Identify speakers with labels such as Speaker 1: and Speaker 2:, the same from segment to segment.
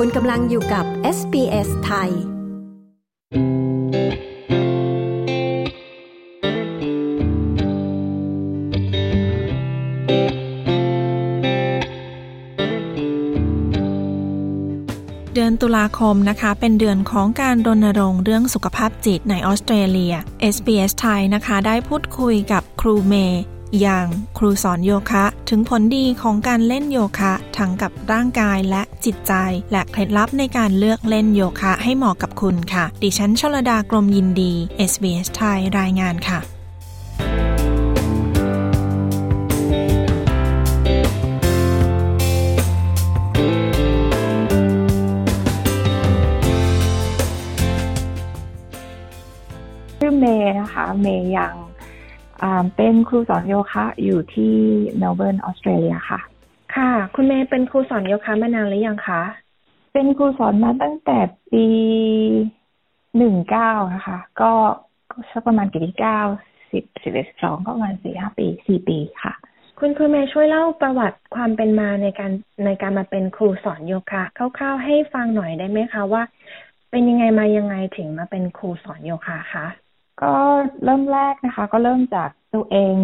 Speaker 1: คุณกำลังอยู่กับ SBS ไทย
Speaker 2: เดือนตุลาคมนะคะ เป็นเดือนของการรณรงค์เรื่องสุขภาพจิตในออสเตรเลีย SBS ไทยนะคะ ได้พูดคุยกับครูเมย์ อย่างครูสอนโยคะ ถึงผลดีของการเล่นโยคะ ทั้งกับร่างกายและจิตใจ และเคล็ดลับในการเลือกเล่นโยคะให้เหมาะกับคุณค่ะ ดิฉันชลดากรมยินดี SBS ไทยรายงานค่ะ
Speaker 3: ชื่อเมย์นะคะ เมย์ยัง เป็นครูสอนโยคะอยู่ที่เมลเบิร์นออสเตรเลียค่ะ
Speaker 4: ค่ะ คุณเมย์เป็นครูสอนโยคะมานานหรือยังคะ
Speaker 3: เป็นครูสอนมาตั้งแต่ปีหนึ่งเก้านะคะก็ก็สักประมาณกี่ปีเก้าสิบสิบเอ็ดสิบสองก็ประมาณสี่ห้าปีสี่ปีค่ะ
Speaker 4: คุณครูเมย์ช่วยเล่าประวัติความเป็นมาในการในการมาเป็นครูสอนโยคะคร่าวๆให้ฟังหน่อยได้ไหมคะว่า เป็นยังไงมายังไงถึงมาเป็นครูสอนโยคะคะ
Speaker 3: ก็เริ่มแรกนะคะ ก็เริ่มจากตัวเอง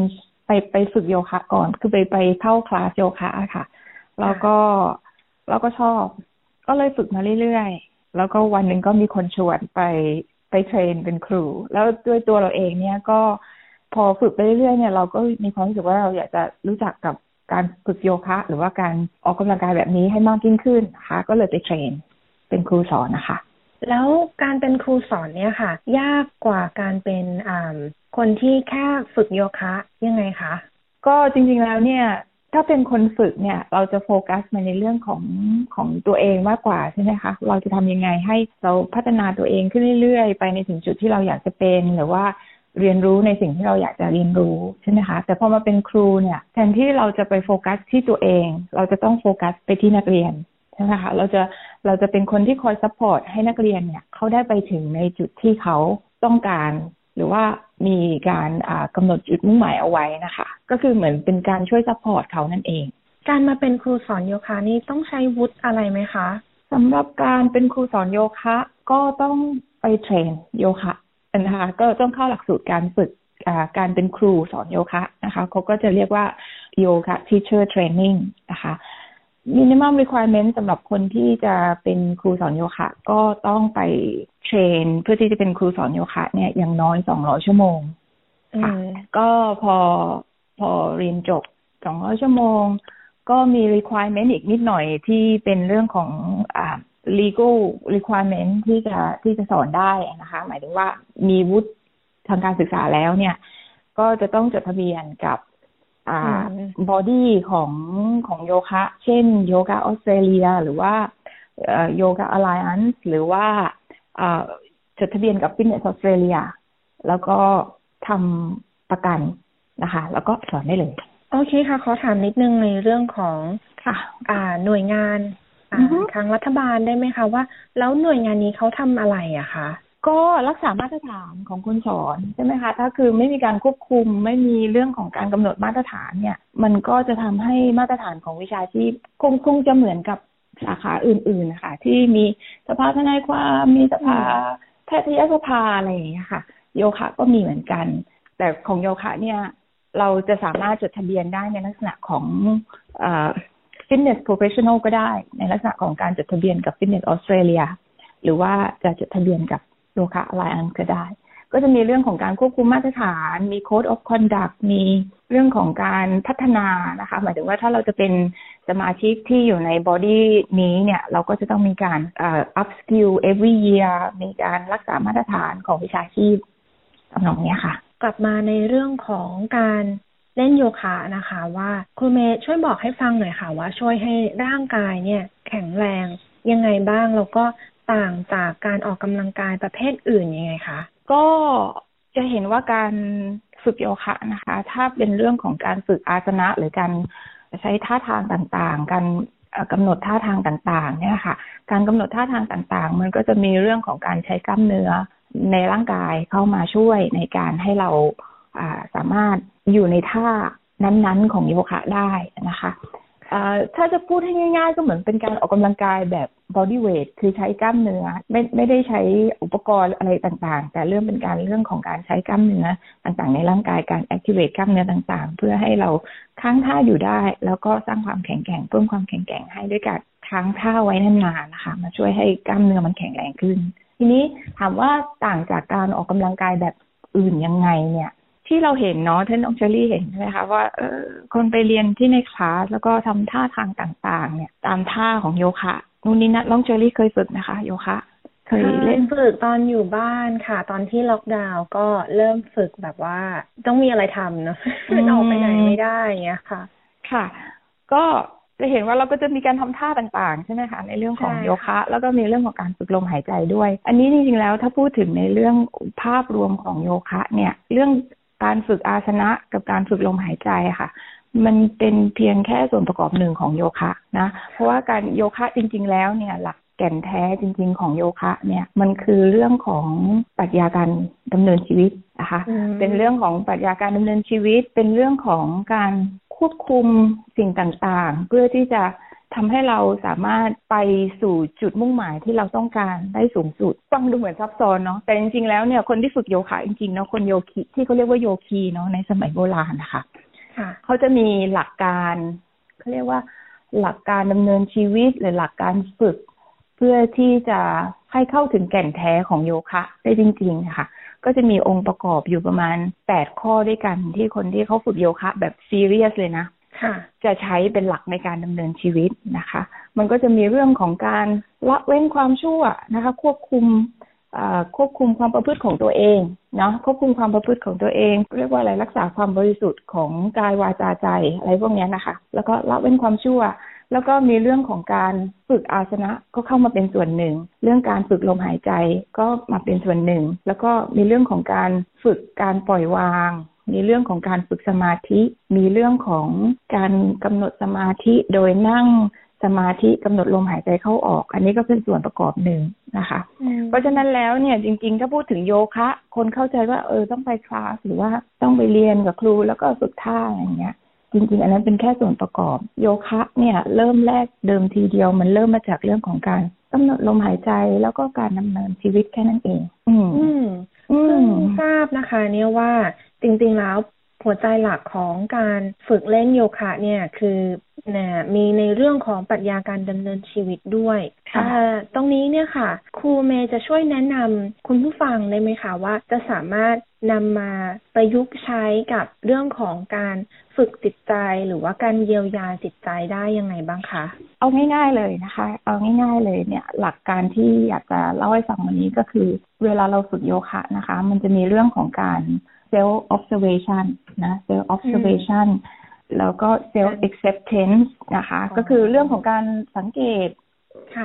Speaker 3: ไปไปฝึกโยคะก่อน คือไปไปเข้าคลาสโยคะค่ะ แล้วก็แล้วก็ชอบ ก็เลยฝึกมาเรื่อยๆ แล้วก็วันหนึ่งก็มีคนชวนไปไปเทรนเป็นครู แล้วด้วยตัวเราเองเนี่ยก็พอฝึกไปเรื่อยๆเนี่ยเราก็มีความรู้สึกว่าเราอยากจะรู้จักกับการฝึกโยคะ หรือว่าการออกกำลังกายแบบนี้ให้มากยิ่งขึ้นนะคะ ก็เลยไปเทรนเป็นครูสอนนะคะ
Speaker 4: แล้วการเป็นครูสอนเนี่ยค่ะ ยากกว่าการเป็นคนที่แค่ฝึกโยคะยังไงคะ
Speaker 3: ก็จริงๆแล้วเนี่ยถ้าเป็นคนฝึกเนี่ย เราจะโฟกัสมาในเรื่องของของตัวเองมากกว่าใช่ไหมคะ เราจะทำยังไงให้เราพัฒนาตัวเองขึ้นเรื่อยๆ ไปในถึงจุดที่เราอยากจะเป็นหรือว่าเรียนรู้ในสิ่งที่เราอยากจะเรียนรู้ใช่ไหมคะ แต่พอมาเป็นครูเนี่ยแทนที่เราจะไปโฟกัสที่ตัวเอง เราจะต้องโฟกัสไปที่นักเรียน ใช่ไหมคะเราจะเราจะเป็นคนที่คอย support ให้นักเรียนเนี่ยเขาได้ไปถึงในจุดที่เขาต้องการ หรือว่ามีการอ่ากำหนดจุดมุ่งหมายเอาไว้นะคะ ก็คือเหมือนเป็นการช่วย support เขานั่นเอง
Speaker 4: การมาเป็นครูสอนโยคะนี่ต้องใช้วุฒิอะไรไหมคะ
Speaker 3: สำหรับการเป็นครูสอนโยคะ ก็ต้องไป train โยคะนะคะก็ต้องเข้าหลักสูตรการฝึกอ่าการเป็นครูสอนโยคะนะคะเขาก็จะเรียกว่าโยคะ teacher training นะคะ minimum requirement สำหรับคนที่จะเป็นครูสอนโยคะ ก็ต้องไปเทรน เพื่อที่จะเป็นครูสอนโยคะ เนี่ยอย่างน้อย200ชั่วโมงค่ะ
Speaker 4: อืม
Speaker 3: ก็พอพอเรียนจบ200ชั่วโมง ก็มี requirement อีกนิดหน่อยที่เป็นเรื่องของอ่า legal requirement ที่จะที่จะสอนได้นะคะ หมายถึงว่ามีวุฒิทางการศึกษาแล้วเนี่ย ก็จะต้องจดทะเบียนกับ อ่า
Speaker 4: อืม
Speaker 3: body ของของโยคะ เช่น Yoga Australia หรือว่าโยคะอ l ไล a อนซ์หรือว่าอ่าจดทะเบียนกับ Fitness Australia แล้วก็ทำประกันนะคะ แล้วก็สอนได้เลย
Speaker 4: โอเคค่ะ ขอถามนิดนึงในเรื่องของ
Speaker 3: ค่ะ
Speaker 4: อ่าหน่วยงานอ่า
Speaker 3: อือฮึ
Speaker 4: ทางรัฐบาลได้ไหมคะว่า แล้วหน่วยงานนี้เขาทำอะไรอะคะ
Speaker 3: ก็รักษามาตรฐานของคนสอนใช่ไหมคะ ถ้าคือไม่มีการควบคุมไม่มีเรื่องของการกำหนดมาตรฐานเนี่ย มันก็จะทำให้มาตรฐานของวิชาชีพคงคงจะเหมือนกับสาขาอื่นๆนะคะที่มีสภาทนายความมีสภาแพทยสภาอะไรอย่างเงี้ยค่ะ โยคะก็มีเหมือนกัน แต่ของโยคะเนี่ย เราจะสามารถจดทะเบียนได้ในลักษณะของอ fitness professional ก็ได้ ในลักษณะของการจดทะเบียนกับ fitness Australia หรือว่าจะจดทะเบียนกับ โยคะ Alliance ก็ได้ ก็จะมีเรื่องของการควบคุมมาตรฐาน มี code of conduct มีเรื่องของการพัฒนานะคะ หมายถึงว่าถ้าเราจะเป็นสมาชิกที่อยู่ใน body นี้เนี่ย เราก็จะต้องมีการอ up skill every year มีการรักษามาตรฐานของวิชาชีพทำนองเนี้ยค่ะ
Speaker 4: กลับมาในเรื่องของการเล่นโยคะนะคะว่าครูเมย์ช่วยบอกให้ฟังหน่อยค่ะว่าช่วยให้ร่างกายเนี่ย แข็งแรงยังไงบ้าง แล้วก็ ต่างจากการออกกำลังกายประเภทอื่นยังไงคะ
Speaker 3: ก็จะเห็นว่าการฝึกโยคะนะคะ ถ้าเป็นเรื่องของการฝึกอาสนะ หรือการใช้ท่าทางต่างๆ การเอ่อกำหนดท่าทางต่างๆ เนี่ยค่ะ การกำหนดท่าทางต่างๆ มันก็จะมีเรื่องของการใช้กล้ามเนื้อในร่างกายเข้ามาช่วยในการให้เราาสามารถอยู่ในท่านั้นๆ ของโยคะได้นะคะ ถ้าจะพูดให้ง่าย ๆ ก็เหมือนเป็นการออกกำลังกายแบบ body weight คือใช้กล้ามเนื้อไม่ไม่ได้ใช้อุปกรณ์อะไรต่างๆ แต่เรื่องเป็นการเรื่องของการใช้กล้ามเนื้อต่างๆ ในร่างกายการ activate กล้ามเนื้อต่างๆ เพื่อให้เราค้างท่าอยู่ได้ แล้วก็สร้างความแข็งแกร่งเพิ่มความแข็งแกร่งให้ด้วยการค้างท่าไว้นานๆนะคะมาช่วยให้กล้ามเนื้อมันแข็งแรงขึ้น ทีนี้ถามว่าต่างจากการออกกำลังกายแบบอื่นยังไงเนี่ย ที่เราเห็นเนาะท่านองเชอรี่เห็นใช่ไหมคะว่าเออคนไปเรียนที่ในคลาสแล้วก็ทำท่าทางต่างๆ เนี่ย ตามท่าของโยคะนู่นนี่นะน้องเชอรี่เคยฝึกนะคะ โยคะ เคยเล่น
Speaker 4: ฝึกตอนอยู่บ้านค่ะ ตอนที่ล็อกดาวน์ก็เริ่มฝึกแบบว่า ต้องมีอะไรทำเนาะออกไปไหนไม่ได้เงี้ยค่ะ
Speaker 3: ค่ะ ก็จะเห็นว่าเราก็จะมีการทำท่าต่างๆ ใช่ไหมคะในเรื่องของโยคะ แล้วก็มีเรื่องของการฝึกลมหายใจด้วย อันนี้จริงๆแล้วถ้าพูดถึงในเรื่องภาพรวมของโยคะ เนี่ย เรื่อง การฝึกอาสนะกับการฝึกลมหายใจค่ะ มันเป็นเพียงแค่ส่วนประกอบหนึ่งของโยคะนะ เพราะว่าการโยคะจริง ๆ แล้วเนี่ยหลักแก่นแท้จริง ๆ ของโยคะ เนี่ยมันคือเรื่องของปรัชญาการดำเนินชีวิตนะคะ เป็นเรื่องของปรัชญาการดำเนินชีวิต เป็นเรื่องของการควบคุมสิ่งต่างๆ เพื่อที่จะ ทำให้เราสามารถไปสู่จุดมุ่งหมายที่เราต้องการได้สูงสุด ฟังดูเหมือนซับซ้อนเนาะแต่จริงๆแล้วเนี่ยคนที่ฝึกโยคะจริงๆเนาะคนโยคีที่เขาเรียกว่าโยคีเนาะในสมัยโบราณนะคะเขาจะมีหลักการเขาเรียกว่า หลักการดำเนินชีวิตหรือหลักการฝึก เพื่อที่จะให้เข้าถึงแก่นแท้ของโยคะ ได้จริงๆนะคะก็จะมีองค์ประกอบอยู่ประมาณแปดข้อด้วยกันที่คนที่เขาฝึกโยคะ แบบซีเรียสเลยนะ จะใช้เป็นหลักในการดำเนินชีวิตนะคะ มันก็จะมีเรื่องของการละเว้นความชั่วนะคะ ควบคุมควบคุมความประพฤติของตัวเองเนาะควบคุมความประพฤติของตัวเอง เรียกว่าอะไรรักษาความบริสุทธิ์ของกายวาจาใจอะไรพวกนี้นะคะ แล้วก็ละเว้นความชั่ว แล้วก็มีเรื่องของการฝึกอาสนะก็เข้ามาเป็นส่วนหนึ่ง เรื่องการฝึกลมหายใจก็มาเป็นส่วนหนึ่ง แล้วก็มีเรื่องของการฝึกการปล่อยวาง มีเรื่องของการฝึกสมาธิ มีเรื่องของการกำหนดสมาธิโดยนั่งสมาธิกำหนดลมหายใจเข้าออก อันนี้ก็เป็นส่วนประกอบหนึ่งนะคะ เพราะฉะนั้นแล้วเนี่ยจริง ๆ ถ้าพูดถึงโยคะ คนเข้าใจว่าเออต้องไปคลาสหรือว่าต้องไปเรียนกับครูแล้วก็ฝึกท่าอย่างเงี้ยจริงๆ อันนั้นเป็นแค่ส่วนประกอบ โยคะเนี่ยเริ่มแรกเดิมทีเดียวมันเริ่มมาจากเรื่องของการกำหนดลมหายใจแล้วก็การดำเนินชีวิตแค่นั้นเอง อืม
Speaker 4: อืมทราบนะคะ เนี่ยว่า จริงๆแล้วหัวใจหลักของการฝึกเล่นโยคะเนี่ยคือนะมีในเรื่องของปรัชญาการดำเนินชีวิตด้วยตรงนี้เนี่ยค่ะ ครูเมย์จะช่วยแนะนำคุณผู้ฟังได้ไหมคะว่าจะสามารถนำมาประยุกต์ใช้กับเรื่องของการฝึกจิตใจหรือว่าการเยียวยาจิตใจได้ยังไงบ้างคะ
Speaker 3: เอาง่ายๆเลยนะคะ เอาง่าย ๆเลยเนี่ย หลักการที่อยากจะเล่าให้ฟังวันนี้ก็คือ เวลาเราฝึกโยคะนะคะ มันจะมีเรื่องของการ self observation นะ self observation แล้วก็ self acceptance นะคะ ก็คือเรื่องของการสังเกต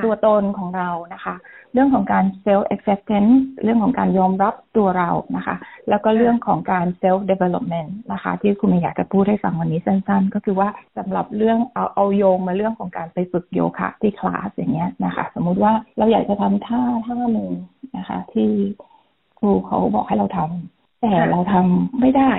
Speaker 3: ตัวตนของเรานะคะ เรื่องของการ self acceptance เรื่องของการยอมรับตัวเรานะคะ แล้วก็เรื่องของการ self development นะคะ ที่คุณอยากจะพูดให้ฟังวันนี้สั้นๆ ก็คือว่าสำหรับเรื่องเอาเอาโยงมาเรื่องของการไปฝึกโยคะที่คลาสอย่างเงี้ยนะคะ สมมุติว่าเราอยากจะทำท่าท่าหนึ่งนะคะ ที่ครูเขาบอกให้เราทำ แต่เราทำไม่ได้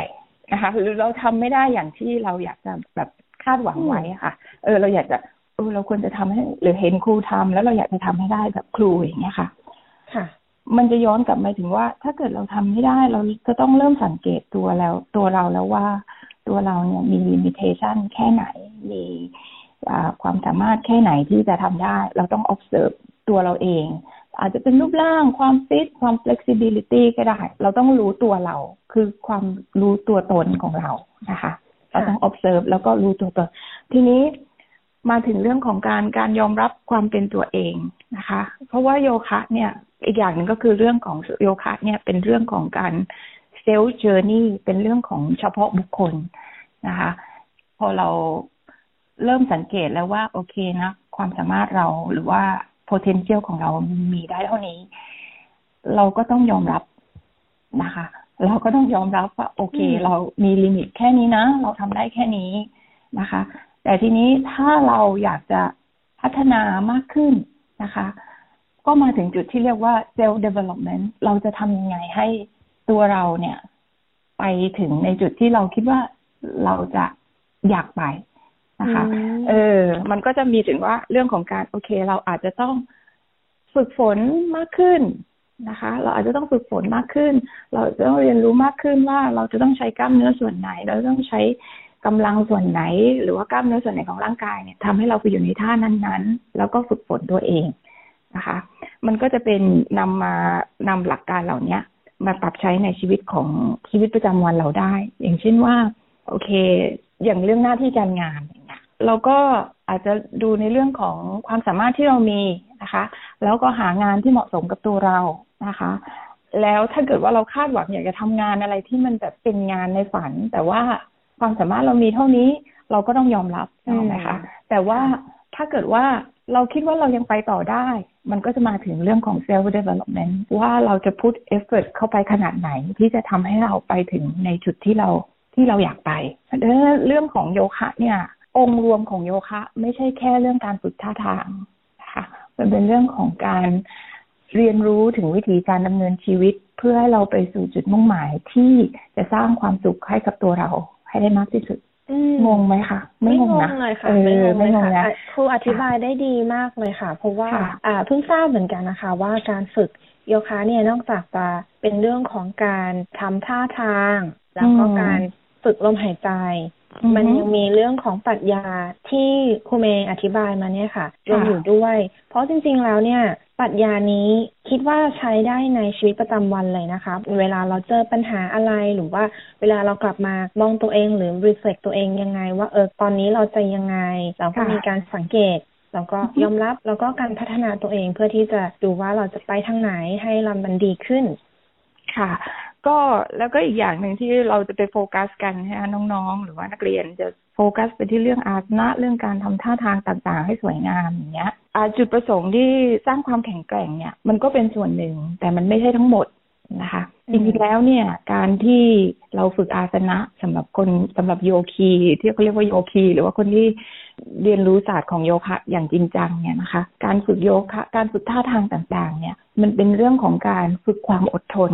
Speaker 3: นะคะหรือเราทำไม่ได้อย่างที่เราอยากจะแบบคาดหวังไว้ค่ะ เออ เราอยากจะเออเราควรจะทำให้ หรือเห็นครูทำแล้วเราอยากจะทำให้ได้แบบครูอย่างเงี้ยค่ะ
Speaker 4: ค่ะ
Speaker 3: มันจะย้อนกลับมาถึงว่า ถ้าเกิดเราทำไม่ได้ เราจะต้องเริ่มสังเกตตัวแล้ว ตัวเราแล้วว่า ตัวเราเนี่ยมีลิมิเ t ชันแค่ไหนมีความสามารถแค่ไหนที่จะทำได้ เราต้อง observe ตัวเราเอง อาจจะเป็นรูปร่างความฟิตความ flexibility ก็ได้ เราต้องรู้ตัวเรา คือความรู้ตัวตนของเรานะคะ เราต้อง observe แล้วก็รู้ตัวตน ทีนี้มาถึงเรื่องของการการยอมรับความเป็นตัวเองนะคะ เพราะว่าโยคะเนี่ย อีกอย่างหนึ่งก็คือเรื่องของโยคะเนี่ยเป็นเรื่องของการself journey เป็นเรื่องของเฉพาะบุคคลนะคะ พอเราเริ่มสังเกตแล้วว่า โอเคนะ ความสามารถเราหรือว่า potential ของเรามีได้เท่านี้ เราก็ต้องยอมรับนะคะ เราก็ต้องยอมรับว่า โอเค เรามี limit แค่นี้นะ เราทำได้แค่นี้นะคะ แต่ทีนี้ถ้าเราอยากจะพัฒนามากขึ้นนะคะ ก็มาถึงจุดที่เรียกว่า self development เราจะทำยังไงให้ตัวเราเนี่ย ไปถึงในจุดที่เราคิดว่าเราจะอยากไป นะคะเออ มันก็จะมีถึงว่าเรื่องของการโอเค เราอาจจะต้องฝึกฝนมากขึ้นนะคะ เราอาจจะต้องฝึกฝนมากขึ้น เราจะต้องเรียนรู้มากขึ้นว่าเราจะต้องใช้กล้ามเนื้อส่วนไหน เราต้องใช้กำลังส่วนไหน หรือว่ากล้ามเนื้อส่วนไหนของร่างกายเนี่ยทำให้เราไปอยู่ในท่านั้นๆ แล้วก็ฝึกฝนตัวเองนะคะ มันก็จะเป็นนำมานำหลักการเหล่าเนี้ยมาปรับใช้ในชีวิตของชีวิตประจำวันเราได้ อย่างเช่นว่า โอเค อย่างเรื่องหน้าที่การงานอย่าง เงี้ยเราก็อาจจะดูในเรื่องของความสามารถที่เรามีนะคะ แล้วก็หางานที่เหมาะสมกับตัวเรานะคะ แล้วถ้าเกิดว่าเราคาดหวังอยากจะทำงานอะไรที่มันแบบเป็นงานในฝัน แต่ว่าความสามารถเรามีเท่านี้เราก็ต้องยอมรับใช่ไหมคะ แต่ว่าถ้าเกิดว่าเราคิดว่าเรายังไปต่อได้ มันก็จะมาถึงเรื่องของ self development ว่าเราจะพุท effort เข้าไปขนาดไหน ที่จะทำให้เราไปถึงในจุดที่เราที่เราอยากไป เรื่องของโยคะเนี่ย องค์รวมของโยคะ ไม่ใช่แค่เรื่องการฝึกท่าทางนะคะมันเป็นเรื่องของการเรียนรู้ถึงวิธีการดำเนินชีวิต เพื่อให้เราไปสู่จุดมุ่งหมายที่จะสร้างความสุขให้กับตัวเรา ให้ได้มากที่สุดงงไหมคะ
Speaker 4: ไม่งง
Speaker 3: นะ
Speaker 4: เลยค่ะไม่งงเลยค่ะครูอธิบายได้ดีมากเลยค่ะ เพราะว่า อ่าเพิ่งทราบเหมือนกันนะคะ ว่าการฝึกโยคะเนี่ยนอกจากจะเป็นเรื่องของการทำท่าทาง แล้วก็การฝึกลมหายใจ มันยังมีเรื่องของปรัชญาที่ครูเมย์อธิบายมาเนี่ยค่ะรวมอยู่ด้วย เพราะจริง ๆ แล้วเนี่ยปรัชญานี้คิดว่าใช้ได้ในชีวิตประจำวันเลยนะคะ เวลาเราเจอปัญหาอะไรหรือว่าเวลาเรากลับมามองตัวเองหรือรีเฟล็กตัวเองยังไง ว่าเออตอนนี้เราจะยังไง เราก็มีการสังเกตแล้วก็ยอมรับแล้วก็การพัฒนาตัวเองเพื่อที่จะดูว่าเราจะไปทางไหนให้เรามันดีขึ้น
Speaker 3: ค่ะ ก็แล้วก็อีกอย่างหนึ่งที่เราจะไปโฟกัสกันนะน้องๆ หรือว่านักเรียนจะโฟกัสไปที่เรื่องอาสนะเรื่องการทำท่าทางต่างๆ ให้สวยงามอย่างเงี้ยจุดประสงค์ที่สร้างความแข็งแกร่งเนี่ย มันก็เป็นส่วนหนึ่งแต่มันไม่ใช่ทั้งหมดนะคะจริงๆแล้วเนี่ย การที่เราฝึกอาสนะสำหรับคนสำหรับโยคีที่เขาเรียกว่าโยคี หรือว่าคนที่เรียนรู้ศาสตร์ของโยคะอย่างจริงจังเนี่ยนะคะ การฝึกโยคะ การฝึกท่าทางต่างๆ เนี่ย มันเป็นเรื่องของการฝึกความอดทน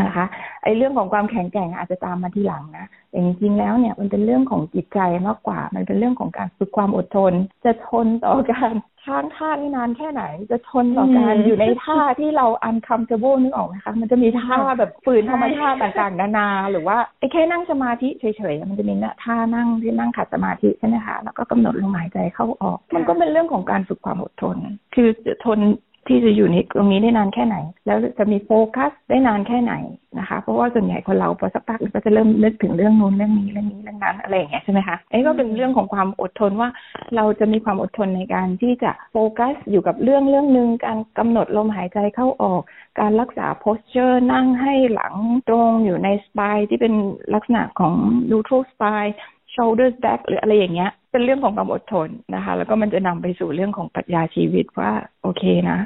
Speaker 3: นะคะไอ้เรื่องของความแข็งแกร่งอาจจะตามมาทีหลังนะแต่จริงๆแล้วเนี่ยมันเป็นเรื่องของจิตใจมากกว่า มันเป็นเรื่องของการฝึกความอดทน จะทนต่อการค้างท่าได้นานแค่ไหน จะทนต่อการอยู่ในท่าที่เรา uncomfortable นึกออกไหมคะมันจะมีท่าแบบฝืนธรรมชาติต่างๆนานา หรือว่าไอ้แค่นั่งสมาธิเฉยๆมันจะมีท่านั่งที่นั่งขัดสมาธิใช่ไหมคะแล้วก็กำหนดลมหายใจเข้าออก มันก็เป็นเรื่องของการฝึกความอดทน คือจะทน ที่จะอยู่ในตรงนี้ได้นานแค่ไหน แล้วจะมีโฟกัสได้นานแค่ไหนนะคะ เพราะว่าส่วนใหญ่คนเราพอสักพักก็จะเริ่มนึกถึงเรื่องนู้นเรื่องนี้เรื่องนี้เรื่องนั้นอะไรอย่างเงี้ยใช่ไหมคะอันนี้ก็เป็นเรื่องของความอดทนว่า เราจะมีความอดทนในการที่จะโฟกัสอยู่กับเรื่องเรื่องหนึ่งการกำหนดลมหายใจเข้าออก การรักษาโพสเจอร์นั่งให้หลังตรงอยู่ในสปายที่เป็นลักษณะของ neutral spine shoulders back หรืออะไรอย่างเงี้ย เป็นเรื่องของความอดทนนะคะ แล้วก็มันจะนำไปสู่เรื่องของปรัชญาชีวิตว่าโอเคนะ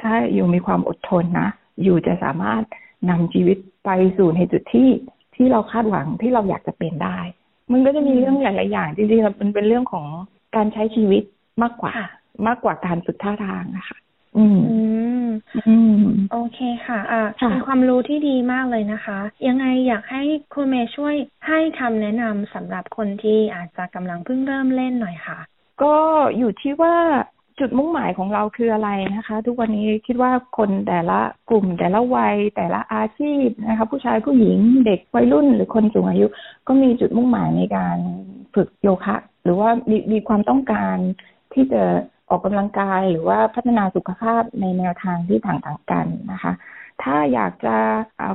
Speaker 3: ถ้าอยู่มีความอดทนนะ อยู่จะสามารถนำชีวิตไปสู่ในจุดที่ที่เราคาดหวังที่เราอยากจะเป็นได้ มันก็จะมีเรื่องหลาย ๆ อย่างจริงๆมันเป็นเรื่องของการใช้ชีวิตมากกว่ามากกว่าการฝึกท่าทางนะคะ อืม
Speaker 4: อืมโอเคค่ะ อ่าเป็นความรู้ที่ดีมากเลยนะคะ ยังไงอยากให้คุณเมย์ช่วยให้คำแนะนำสำหรับคนที่อาจจะกำลังเพิ่งเริ่มเล่นหน่อยค่ะ
Speaker 3: ก็อยู่ที่ว่าจุดมุ่งหมายของเราคืออะไรนะคะ ทุกวันนี้คิดว่าคนแต่ละกลุ่ม แต่ละวัย แต่ละอาชีพนะคะ ผู้ชายผู้หญิงเด็กวัยรุ่น หรือคนสูงอายุ ก็มีจุดมุ่งหมายในการฝึกโยคะ หรือว่ามีมีความต้องการที่จะ ออกกำลังกายหรือว่าพัฒนาสุขภาพในแนวทางที่ต่างๆกันนะคะ ถ้าอยากจะ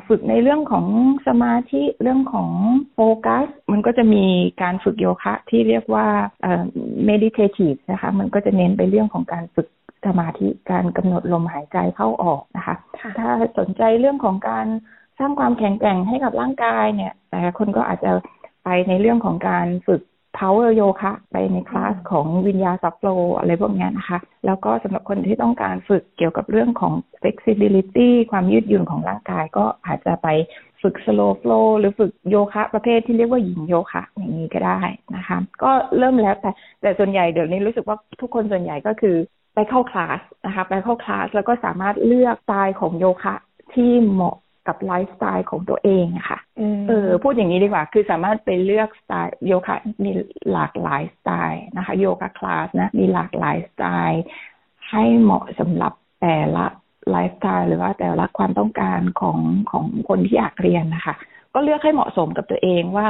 Speaker 3: ฝึกในเรื่องของสมาธิเรื่องของโฟกัส มันก็จะมีการฝึกโยคะที่เรียกว่า meditative นะคะ มันก็จะเน้นไปเรื่องของการฝึกสมาธิการกำหนดลมหายใจเข้าออกนะคะ ถ้าสนใจเรื่องของการสร้างความแข็งแกร่งให้กับร่างกายเนี่ย แต่คนก็อาจจะไปในเรื่องของการฝึก power yoga ไปในคลาสของวิญญาสับโลอะไรพวกนี้นะคะ แล้วก็สำหรับคนที่ต้องการฝึกเกี่ยวกับเรื่องของ flexibility ความยืดหยุ่นของร่างกายก็อาจจะไปฝึก slow flow หรือฝึกโยคะประเภทที่เรียกว่าหญิงโยคะอย่างนี้ก็ได้นะคะ ก็เริ่มแล้วแต่แต่ส่วนใหญ่เดี๋ยวนี้รู้สึกว่าทุกคนส่วนใหญ่ก็คือไปเข้าคลาสนะคะ ไปเข้าคลาสแล้วก็สามารถเลือกสไตล์ของโยคะที่เหมาะ กับไลฟ์สไตล์ของตัวเองอะค่ะเออพูดอย่างนี้ดีกว่า คือสามารถไปเลือกสไตล์โยคะมีหลากหลายสไตล์นะคะโยคะคลาสนะมีหลากหลายสไตล์ให้เหมาะสำหรับแต่ละไลฟ์สไตล์หรือว่าแต่ละความต้องการของของคนที่อยากเรียนนะคะ ก็เลือกให้เหมาะสมกับตัวเองว่า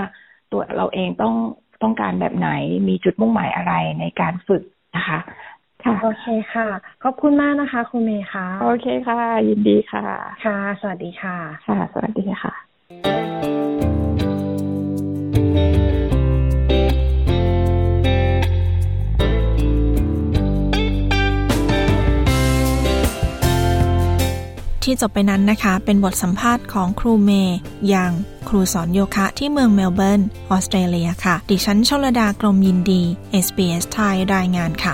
Speaker 3: ตัวเราเองต้องต้องการแบบไหนมีจุดมุ่งหมายอะไรในการฝึกนะคะ
Speaker 4: ค่ะ โอเคค่ะ ขอบคุณมากนะคะ คุณเมย์ค่ะ
Speaker 3: โอเคค่ะ ยินดีค่ะ
Speaker 4: ค่ะ สวัสดีค่ะ
Speaker 3: ค่ะ สวัสดีค่ะ
Speaker 2: ที่จบไปนั้นนะคะ เป็นบทสัมภาษณ์ของครูเมย์อย่างครูสอนโยคะที่เมืองเมลเบิร์น ออสเตรเลียค่ะ ดิฉันชลดากรมยินดี SBS ไทยรายงานค่ะ